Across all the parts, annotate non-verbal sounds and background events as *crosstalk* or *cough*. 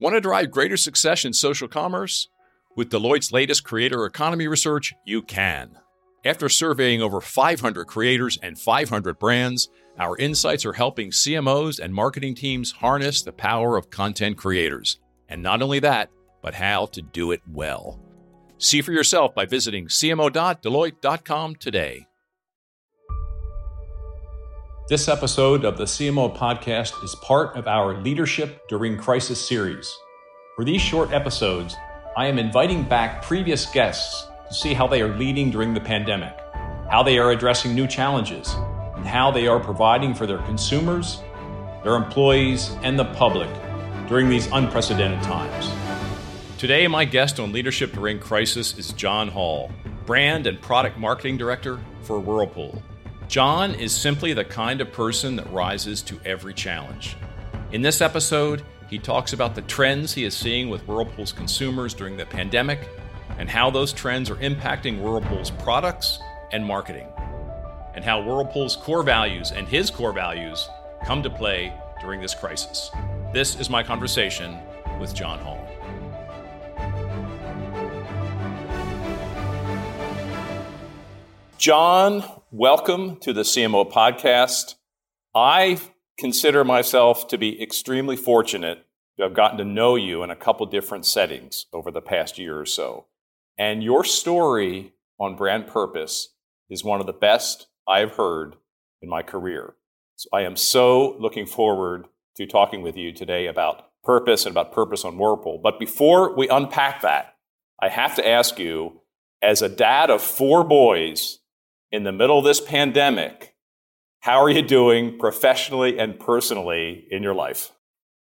Want to drive greater success in social commerce? With Deloitte's latest creator economy research, you can. After surveying over 500 creators and 500 brands, our insights are helping CMOs and marketing teams harness the power of content creators. And not only that, but how to do it well. See for yourself by visiting cmo.deloitte.com today. This episode of the CMO podcast is part of our Leadership During Crisis series. For these short episodes, I am inviting back previous guests to see how they are leading during the pandemic, how they are addressing new challenges, and how they are providing for their consumers, their employees, and the public during these unprecedented times. Today, my guest on Leadership During Crisis is Jon Hall, Brand and Product Marketing Director for Whirlpool. Jon is simply the kind of person that rises to every challenge. In this episode, he talks about the trends he is seeing with Whirlpool's consumers during the pandemic and how those trends are impacting Whirlpool's products and marketing, and how Whirlpool's core values and his core values come to play during this crisis. This is my conversation with Jon Hall. Jon, welcome to the CMO podcast. I consider myself to be extremely fortunate to have gotten to know you in a couple different settings over the past year or so. And your story on brand purpose is one of the best I've heard in my career. So I am so looking forward to talking with you today about purpose and about purpose on Whirlpool. But before we unpack that, I have to ask you, as a dad of four boys, in the middle of this pandemic, how are you doing professionally and personally in your life?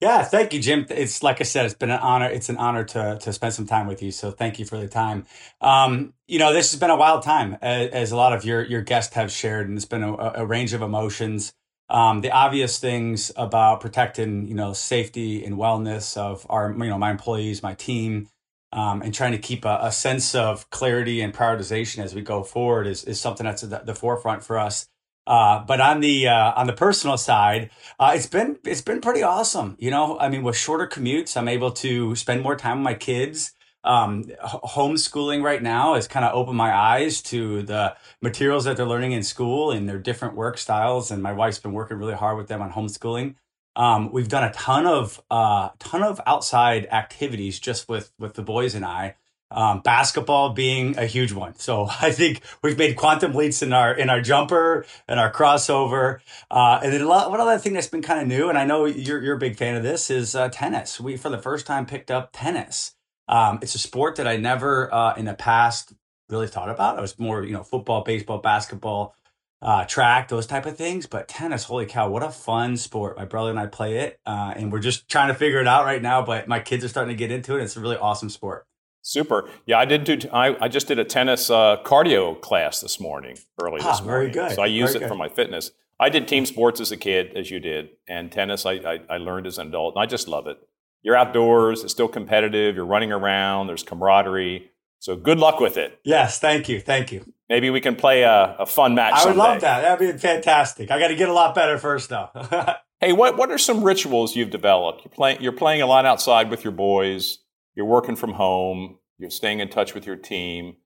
Yeah, thank you, Jim. It's like I said, it's been an honor. It's an honor to to spend some time with you. So thank you for the time. Um, you know, this has been a wild time, as, as, a lot of your your guests have shared, and it's been a, a range of emotions. Um, the obvious things about protecting, you know, safety and wellness of our, you know, my employees, my team, um, and trying to keep a, a, sense of clarity and prioritization as we go forward is, is something that's at the, forefront for us. Uh, but on the uh, on the personal side, uh, it's been it's been pretty awesome. You know, I mean, with shorter commutes, I'm able to spend more time with my kids. Um, homeschooling right now has kind of opened my eyes to the materials that they're learning in school and their different work styles. And my wife's been working really hard with them on homeschooling. Um, we've done a ton of uh, ton of outside activities just with with the boys and I. Um, basketball being a huge one. So *laughs* I think we've made quantum leaps in our in our jumper and our crossover. Uh, and then a lot, one other thing that's been kind of new, and I know you're you're a big fan of this, is uh, tennis. We for the first time picked up tennis. Um, it's a sport that I never uh, in the past really thought about. I was more you know football, baseball, basketball uh, track, those type of things. But tennis, holy cow, what a fun sport! My brother and I play it, uh, and we're just trying to figure it out right now. But my kids are starting to get into it. It's a really awesome sport. Super. Yeah, I did do. I, I just did a tennis uh, cardio class this morning, early ah, this morning. Very good. So I use very it good. for my fitness. I did team sports as a kid, as you did, and tennis I, I, I learned as an adult, and I just love it. You're outdoors. It's still competitive. You're running around. There's camaraderie. So good luck with it. Yes, thank you, thank you. Maybe we can play a, a fun match. I would love that. That'd be fantastic. I got to get a lot better first, though. *laughs* hey, what what are some rituals you've developed? You're playing you're playing a lot outside with your boys. You're working from home. You're staying in touch with your team.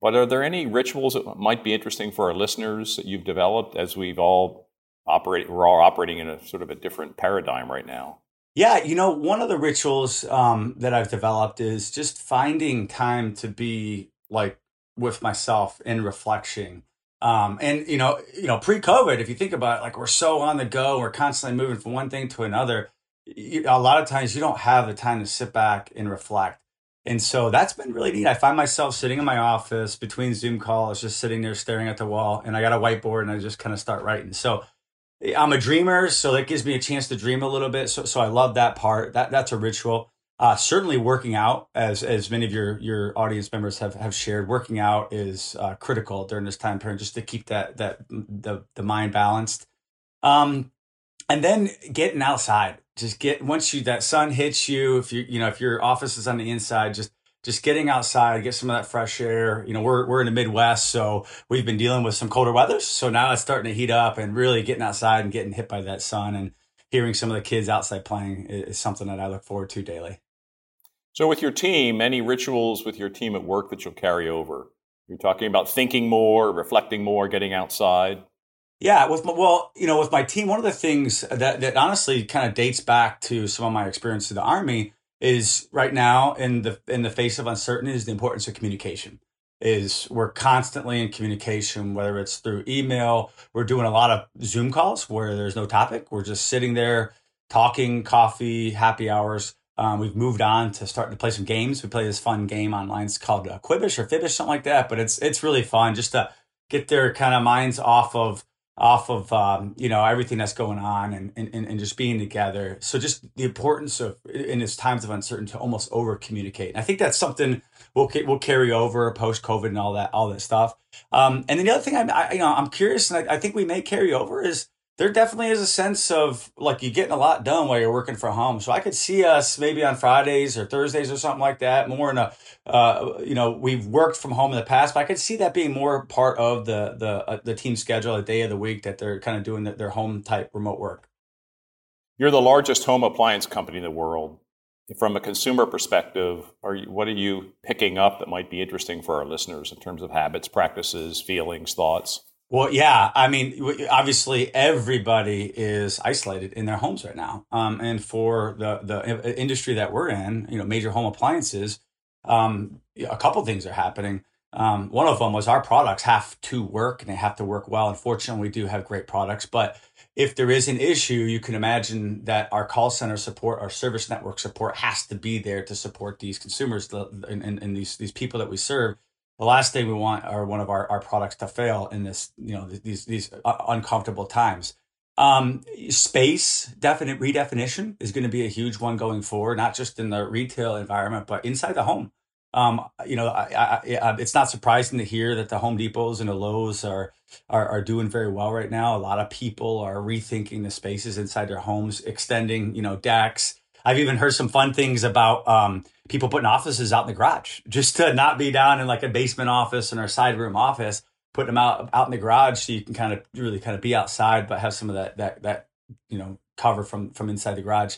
But are there any rituals that might be interesting for our listeners that you've developed as we've all operate? We're all operating in a sort of a different paradigm right now. Yeah, you know, one of the rituals um, that I've developed is just finding time to be like with myself in reflection. Um, and you know, you know, pre-COVID, if you think about it, like we're so on the go, we're constantly moving from one thing to another. You, a lot of times, you don't have the time to sit back and reflect. And so that's been really neat. I find myself sitting in my office between Zoom calls, just sitting there staring at the wall, and I got a whiteboard, and I just kind of start writing. So I'm a dreamer, so that gives me a chance to dream a little bit. So, so I love that part. That that's a ritual. Uh, certainly, working out, as as many of your your audience members have have shared, working out is uh, critical during this time period, just to keep that that the the mind balanced. Um, and then getting outside, just get once you that sun hits you. If you you know if your office is on the inside, just just getting outside, get some of that fresh air. You know, we're we're in the Midwest, so we've been dealing with some colder weather. So now it's starting to heat up and really getting outside and getting hit by that sun and hearing some of the kids outside playing is something that I look forward to daily. So, with your team, any rituals with your team at work that you'll carry over? You're talking about thinking more, reflecting more, getting outside. Yeah, with my, well, you know, with my team, one of the things that that honestly kind of dates back to some of my experience in the army is right now in the in the face of uncertainty is the importance of communication. Is we're constantly in communication, whether it's through email, we're doing a lot of Zoom calls where there's no topic. We're just sitting there talking, coffee, happy hours um, we've moved on to starting to play some games. We play this fun game online. It's called uh, Quibish or Fibish, something like that. But it's it's really fun just to get their kind of minds off of off of um, you know everything that's going on and, and and just being together. So just the importance of in its times of uncertainty to almost over communicate. I think that's something we'll we'll carry over post COVID and all that all that stuff. Um, and then the other thing I'm I, you know I'm curious and I, I think we may carry over is there definitely is a sense of like you're getting a lot done while you're working from home. So I could see us maybe on Fridays or Thursdays or something like that. More in a, uh, you know, we've worked from home in the past, but I could see that being more part of the the uh, the team schedule, a day of the week that they're kind of doing their home type remote work. You're the largest home appliance company in the world. From a consumer perspective, are you, what are you picking up that might be interesting for our listeners in terms of habits, practices, feelings, thoughts? Well, yeah. I mean, obviously, everybody is isolated in their homes right now. Um, and for the the industry that we're in, you know, major home appliances, um, a couple things are happening. Um, one of them was our products have to work and they have to work well. Unfortunately, we do have great products, but if there is an issue, you can imagine that our call center support, our service network support has to be there to support these consumers and, and, and these these people that we serve the last thing we want are one of our, our products to fail in this you know these these uh, uncomfortable times. Um, space definite redefinition is going to be a huge one going forward not just in the retail environment but inside the home. Um, you know I, I, I, it's not surprising to hear that the home depots and the lowes are, are are doing very well right now. A lot of people are rethinking the spaces inside their homes extending you know decks. I've even heard some fun things about um, people putting offices out in the garage just to not be down in like a basement office and our side room office, putting them out out in the garage so you can kind of really kind of be outside, but have some of that that that you know cover from from inside the garage.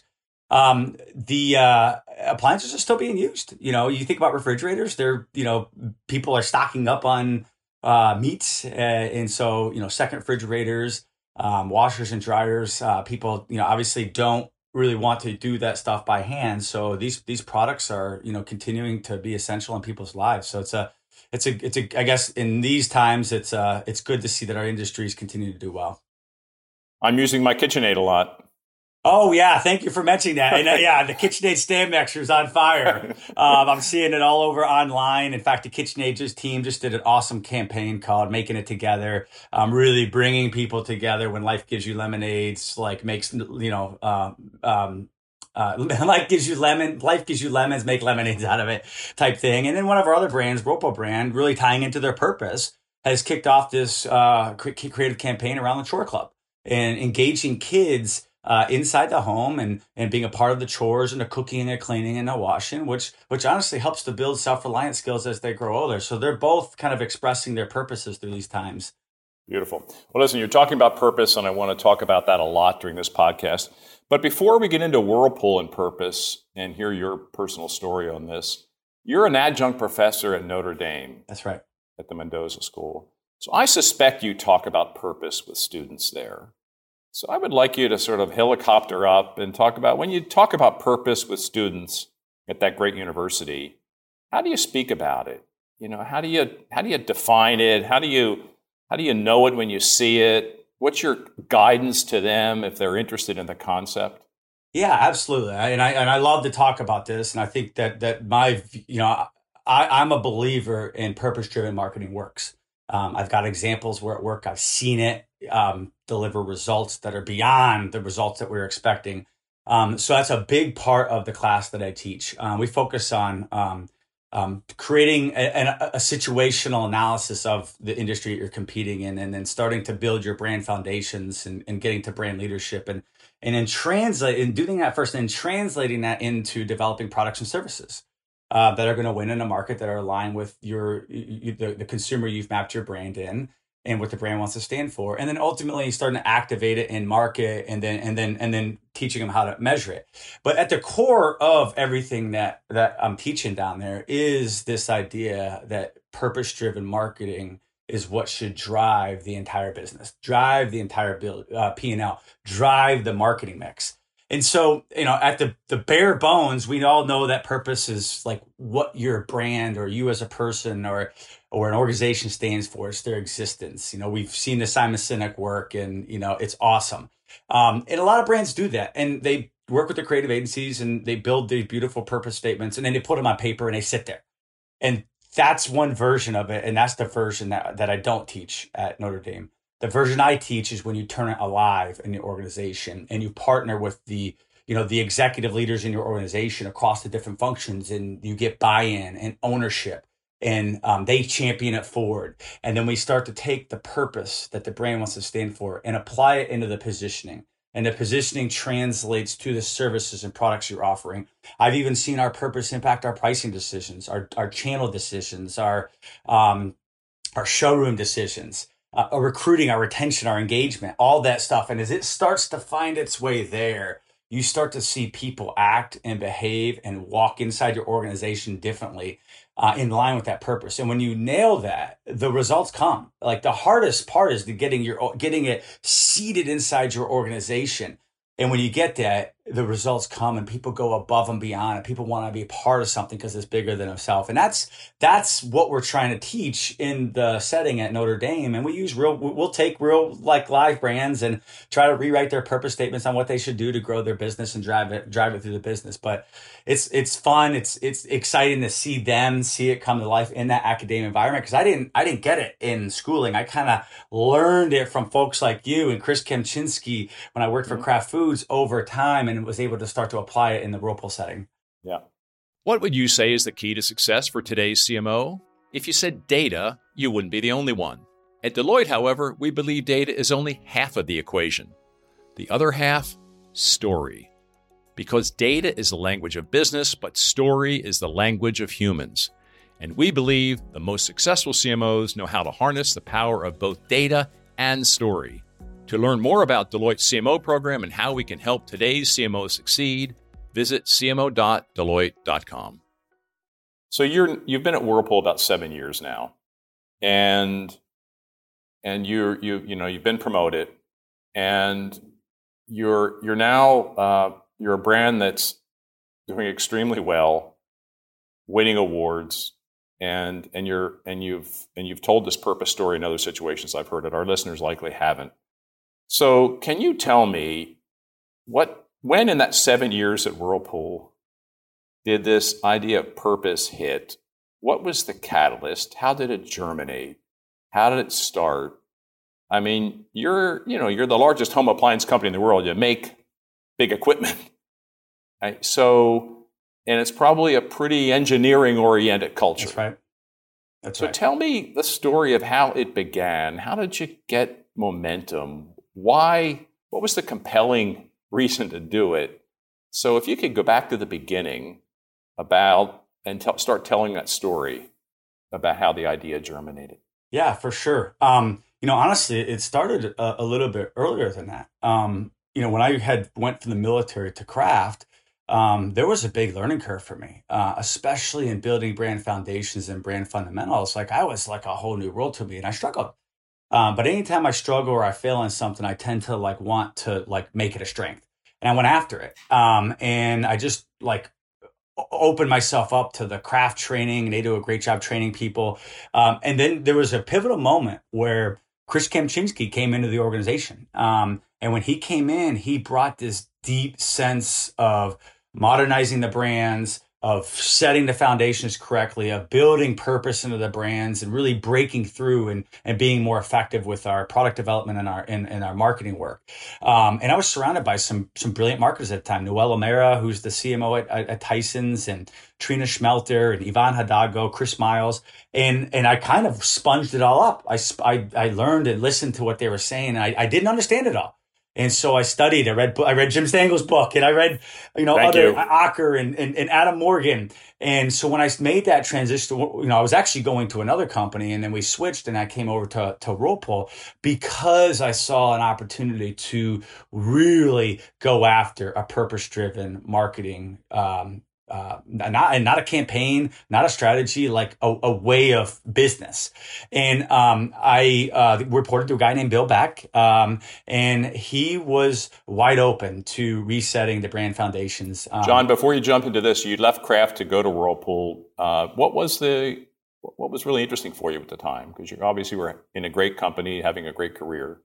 Um, the uh, appliances are still being used. You know, you think about refrigerators; they're you know people are stocking up on uh, meats, uh, and so you know second refrigerators, um, washers and dryers. Uh, people you know obviously don't really want to do that stuff by hand. So these these products are you know continuing to be essential in people's lives. So it's a it's a it's a I guess in these times it's uh it's good to see that our industries continue to do well. I'm using my KitchenAid a lot. Oh yeah, thank you for mentioning that. And uh, yeah, the KitchenAid stand mixer is on fire. *laughs* Um, I'm seeing it all over online. In fact, the KitchenAid team just did an awesome campaign called "Making It Together." Um, really bringing people together when life gives you lemonades, like makes you know. Um, um, uh, *laughs* life gives you lemon, life gives you lemons, make lemonades out of it, type thing. And then one of our other brands, Whirlpool brand, really tying into their purpose, has kicked off this uh, creative campaign around the Chore Club and engaging kids uh, inside the home and and being a part of the chores and the cooking and the cleaning and the washing, which which honestly helps to build self reliant skills as they grow older. So they're both kind of expressing their purposes through these times. Beautiful. Well, listen, you're talking about purpose, and I want to talk about that a lot during this podcast. But before we get into Whirlpool and purpose and hear your personal story on this, you're an adjunct professor at Notre Dame. That's right. At the Mendoza School. So I suspect you talk about purpose with students there. So I would like you to sort of helicopter up and talk about when you talk about purpose with students at that great university, how do you speak about it? You know, how do you how do you define it? How do you how do you know it when you see it? What's your guidance to them if they're interested in the concept? Yeah, absolutely. And I and I love to talk about this. And I think that that my you know I, I'm a believer in purpose driven marketing works. Um, I've got examples where at work I've seen it um, deliver results that are beyond the results that we are expecting. Um, so that's a big part of the class that I teach. Um, we focus on um, um, creating a, a, a, situational analysis of the industry you're competing in, and then starting to build your brand foundations and, and getting to brand leadership, and and then translate and doing that first, and translating that into developing products and services. Uh, that are going to win in a market that are aligned with your you, the, the consumer you've mapped your brand in and what the brand wants to stand for and then ultimately starting to activate it in market and then and then and then teaching them how to measure it. But at the core of everything that that i'm teaching down there is this idea that purpose driven marketing is what should drive the entire business drive the entire bill, uh, p&l drive the marketing mix and so, you know, at the the bare bones, we all know that purpose is like what your brand or you as a person or or an organization stands for. It's their existence. You know, we've seen the Simon Sinek work, and you know, it's awesome. Um, and a lot of brands do that, and they work with the creative agencies and they build these beautiful purpose statements, and then they put them on paper and they sit there. And that's one version of it, and that's the version that that I don't teach at Notre Dame the version I teach is when you turn it alive in your organization and you partner with the you know the executive leaders in your organization across the different functions and you get buy-in and ownership and um, they champion it forward. And then we start to take the purpose that the brand wants to stand for and apply it into the positioning. And the positioning translates to the services and products you're offering. I've even seen our purpose impact our pricing decisions our, our channel decisions our um, our showroom decisions uh, our recruiting, our retention, our engagement, all that stuff. And as it starts to find its way there, you start to see people act and behave and walk inside your organization differently uh, in line with that purpose. And when you nail that, the results come. Like the hardest part is the getting your getting it seated inside your organization. And when you get that, the results come and people go above and beyond and people want to be a part of something because it's bigger than themselves. And that's that's what we're trying to teach in the setting at Notre Dame. And we use real we'll take real like live brands and try to rewrite their purpose statements on what they should do to grow their business and drive it drive it through the business. But it's it's fun. It's it's exciting to see them see it come to life in that academic environment because I didn't I didn't get it in schooling. I kind of learned it from folks like you and Chris Kempczinski when I worked for mm-hmm. Kraft Foods over time and was able to start to apply it in the Whirlpool setting. Yeah. What would you say is the key to success for today's CMO? If you said data, you wouldn't be the only one. At Deloitte, however, we believe data is only half of the equation. The other half, story. Because data is the language of business, but story is the language of humans. And we believe the most successful CMOs know how to harness the power of both data and story. To learn more about Deloitte's CMO program and how we can help today's CMOs succeed, visit cmo.deloitte.com. So you're you've been at Whirlpool about seven years now, and and you're you you know you've been promoted, and you're you're now uh, you're a brand that's doing extremely well, winning awards, and and you're and you've and you've told this purpose story in other situations. I've heard it. Our listeners likely haven't. So, can you tell me what, when in that seven years at Whirlpool, did this idea of purpose hit? What was the catalyst? How did it germinate? How did it start? I mean, you're, you know, you're the largest home appliance company in the world. You make big equipment. *laughs* Right? So, and it's probably a pretty engineering oriented culture. That's right. That's so right. tell me the story of how it began. How did you get momentum? Why, what was the compelling reason to do it? So if you could go back to the beginning about and t- start telling that story about how the idea germinated. Yeah, for sure. Um, you know, honestly, it started a, a little bit earlier than that. Um, you know, when I had went from the military to Kraft, um, there was a big learning curve for me, uh, especially in building brand foundations and brand fundamentals. Like I was like a whole new world to me, and I struggled. Um, but anytime I struggle or I fail in something, I tend to like want to like make it a strength. And I went after it. Um, and I just like opened myself up to the Kraft training they do a great job training people. Um, and then there was a pivotal moment where Chris Kempczinski came into the organization. Um, and when he came in, he brought this deep sense of modernizing the brands, of setting the foundations correctly, of building purpose into the brands and really breaking through and, and being more effective with our product development and our and, and our marketing work. Um, and I was surrounded by some some brilliant marketers at the time. Noelle O'Mara, who's the CMO at, at, at Tyson's, and Trina Schmelter and Ivan Hidalgo, Chris Miles. And and I kind of sponged it all up. I, I, I learned and listened to what they were saying. I, I didn't understand it all. And so I studied. I read I read Jim Stengel's book, and I read you know Thank other you. Aaker and, and, and Adam Morgan. And so when I made that transition, you know, I was actually going to another company, and then we switched, and I came over to to Whirlpool because I saw an opportunity to really go after a purpose driven marketing um, uh, not and not a campaign, not a strategy, like a, a way of business. And um, I uh, reported to a guy named Bill Beck, um, and he was wide open to resetting the brand foundations. Um, Jon, before you jump into this, you left Kraft to go to Whirlpool. Uh, what was the what was really interesting for you at the time? Because you obviously were in a great company, having a great career.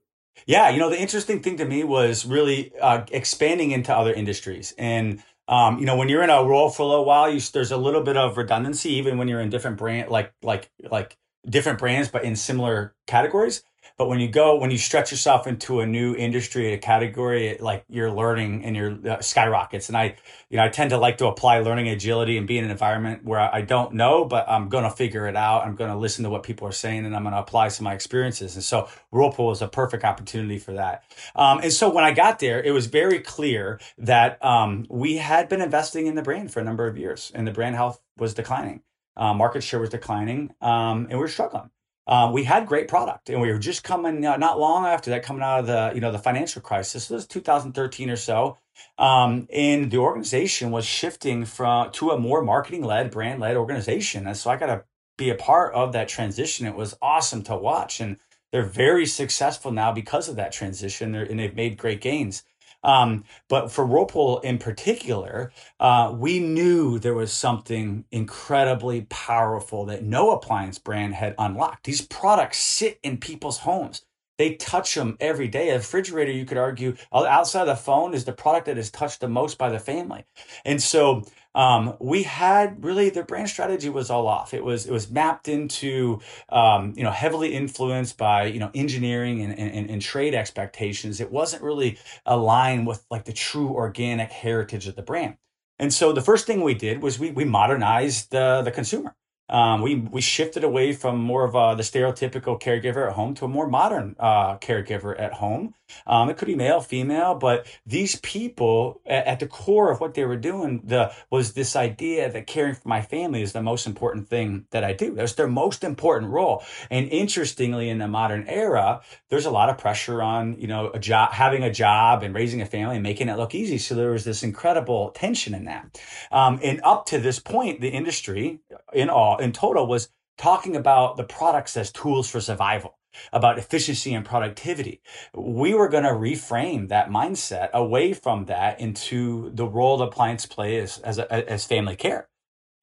Yeah, you know, the interesting thing to me was really uh, expanding into other industries and um, you know, when you're in a role for a little while, you, there's a little bit of redundancy, even when you're in different brand, like like like different brands, but in similar categories. But when you go, when you stretch yourself into a new industry, a category, it, like you're learning and your uh, skyrockets. And I, you know, I tend to like to apply learning agility and be in an environment where I don't know, but I'm going to figure it out. I'm going to listen to what people are saying and I'm going to apply some of my experiences. And so Whirlpool is a perfect opportunity for that. Um, and so when I got there, it was very clear that um, we had been investing in the brand for a number of years and the brand health was declining. Uh, market share was declining um, and we were struggling um, we had great product and we were just coming uh, not long after that coming out of the you know the financial crisis. It was 2013 or so. Um, and the organization was shifting from to a more marketing led brand led organization. And so i got to be a part of that transition. It was awesome to watch and they're very successful now because of that transition. And they've made great gains um, but for Whirlpool in particular, uh, we knew there was something incredibly powerful that no appliance brand had unlocked. These products sit in people's homes. They touch them every day. A refrigerator, you could argue, outside of the phone, is the product that is touched the most by the family. And so um, we had really the brand strategy was all off. It was it was mapped into um, you know heavily influenced by you know engineering and, and, and trade expectations. It wasn't really aligned with like the true organic heritage of the brand. And so the first thing we did was we we modernized the the consumer. Um, we we shifted away from more of uh, the stereotypical caregiver at home to a more modern uh, caregiver at home. Um, it could be male, female, but these people at, at, the core of what they were doing the was this idea that caring for my family is the most important thing that I do. That's their most important role. And interestingly, in the modern era, there's a lot of pressure on you know a job, having a job, and raising a family, and making it look easy. So there was this incredible tension in that. Um, and up to this point, the industry in all in total was talking about the products as tools for survival about efficiency and productivity. We were going to reframe that mindset away from that into the role the appliance play as, as, a, as family care.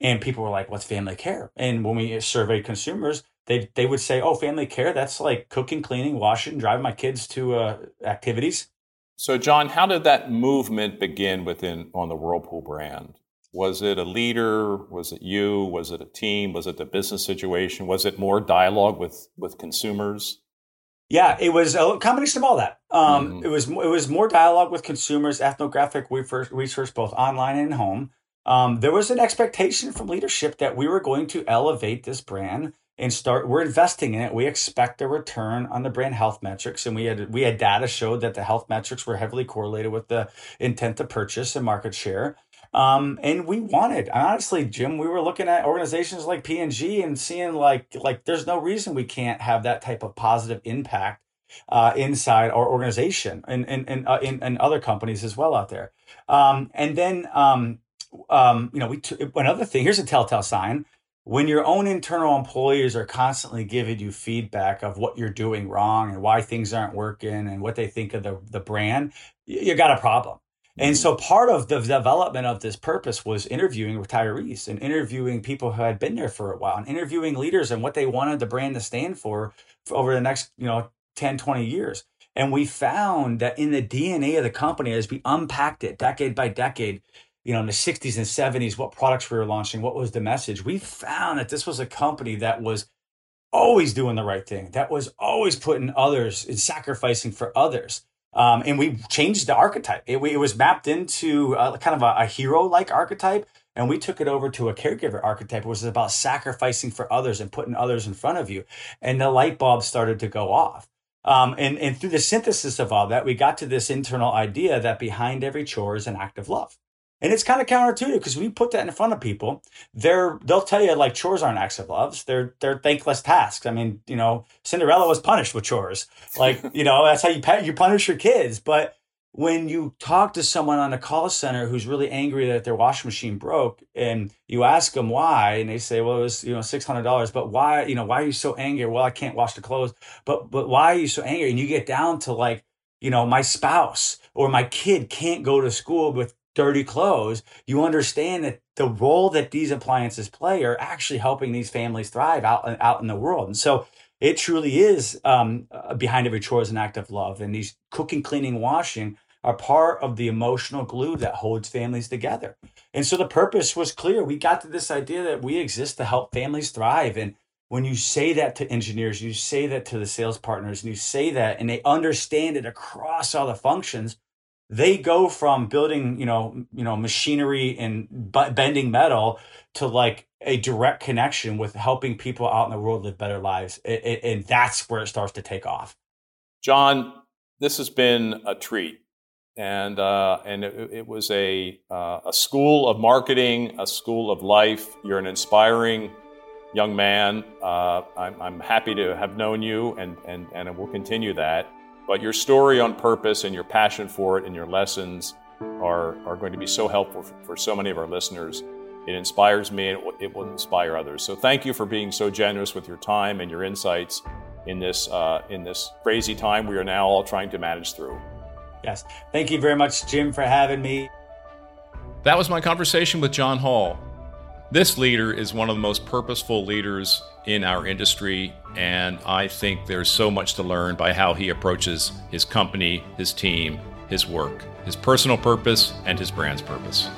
And people were like, what's family care? And when we surveyed consumers, they, they would say, oh, family care, that's like cooking, cleaning, washing, driving my kids to uh, activities. So, Jon, how did that movement begin within on the Whirlpool brand? Was it a leader? Was it you? Was it a team? Was it the business situation? Was it more dialogue with with consumers? Yeah, it was a combination of all that. Um, mm-hmm. It was it was more dialogue with consumers, ethnographic research, both online and home. Um, there was an expectation from leadership that we were going to elevate this brand and start. We're investing in it. We expect a return on the brand health metrics, and we had we had data showed that the health metrics were heavily correlated with the intent to purchase and market share. Um, and we wanted, honestly, Jim, we were looking at organizations like P&G and seeing like, like there's no reason we can't have that type of positive impact uh, inside our organization and, and, and, uh, in, and other companies as well out there. Um, and then, um, um, you know, we, t- another thing, here's a telltale sign when your own internal employees are constantly giving you feedback of what you're doing wrong and why things aren't working and what they think of the, the brand, you got a problem. And so part of the development of this purpose was interviewing retirees and interviewing people who had been there for a while and interviewing leaders and what they wanted the brand to stand for, for over the next, you know, 10, 20 years. And we found that in the DNA of the company, as we unpacked it decade by decade, you know, in the 60s and 70s, what products we were launching, what was the message, we found that this was a company that was always doing the right thing, that was always putting others and sacrificing for others. Um, and we changed the archetype. It, it was mapped into a, kind of a, a hero like archetype. And we took it over to a caregiver archetype, which is about sacrificing for others and putting others in front of you. And the light bulb started to go off. Um, and, and through the synthesis of all that, we got to this internal idea that behind every chore is an act of love. And it's kind of counterintuitive because we put that in front of people. They're they'll tell you like chores aren't acts of loves. They're they're thankless tasks. I mean, you know, Cinderella was punished with chores. Like, *laughs* you know, that's how you you punish your kids. But when you talk to someone on a call center who's really angry that their washing machine broke and you ask them why and they say well it was you know $600 but why you know why are you so angry well i can't wash the clothes but but why are you so angry and you get down to like you know my spouse or my kid can't go to school with dirty clothes you understand that the role that these appliances play are actually helping these families thrive out out in the world and so it truly is um, uh, behind every chore is an act of love. And these cooking, cleaning, washing are part of the emotional glue that holds families together. And so the purpose was clear. We got to this idea that we exist to help families thrive. And when you say that to engineers, you say that to the sales partners, and you say that, and they understand it across all the functions, they go from building, you know, you know, machinery and bending metal to like a direct connection with helping people out in the world live better lives. It, it, and that's where it starts to take off. Jon, this has been a treat. And, uh, and it, it, was a, uh, a school of marketing, a school of life. You're an inspiring young man. Uh, I'm, I'm happy to have known you, and, and, and we'll continue that. But your story on purpose and your passion for it and your lessons are, are going to be so helpful for, for so many of our listeners. It inspires me and it will inspire others. So thank you for being so generous with your time and your insights in this, uh, in this crazy time we are now all trying to manage through. Yes. Thank you very much, Jim, for having me. That was my conversation with Jon Hall. This leader is one of the most purposeful leaders in our industry, and I think there's so much to learn by how he approaches his company, his team, his work, his personal purpose, and his brand's purpose.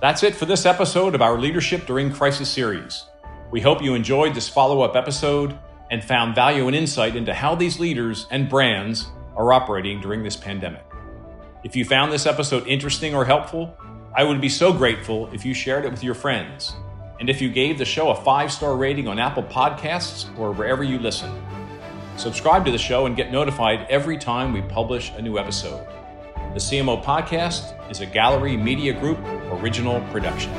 That's it for this episode of our Leadership During Crisis series. We hope you enjoyed this follow up episode and found value and insight into how these leaders and brands are operating during this pandemic. If you found this episode interesting or helpful, I would be so grateful if you shared it with your friends and if you gave the show a five star rating on Apple Podcasts or wherever you listen. Subscribe to the show and get notified every time we publish a new episode. The CMO Podcast is a Gallery Media Group original production.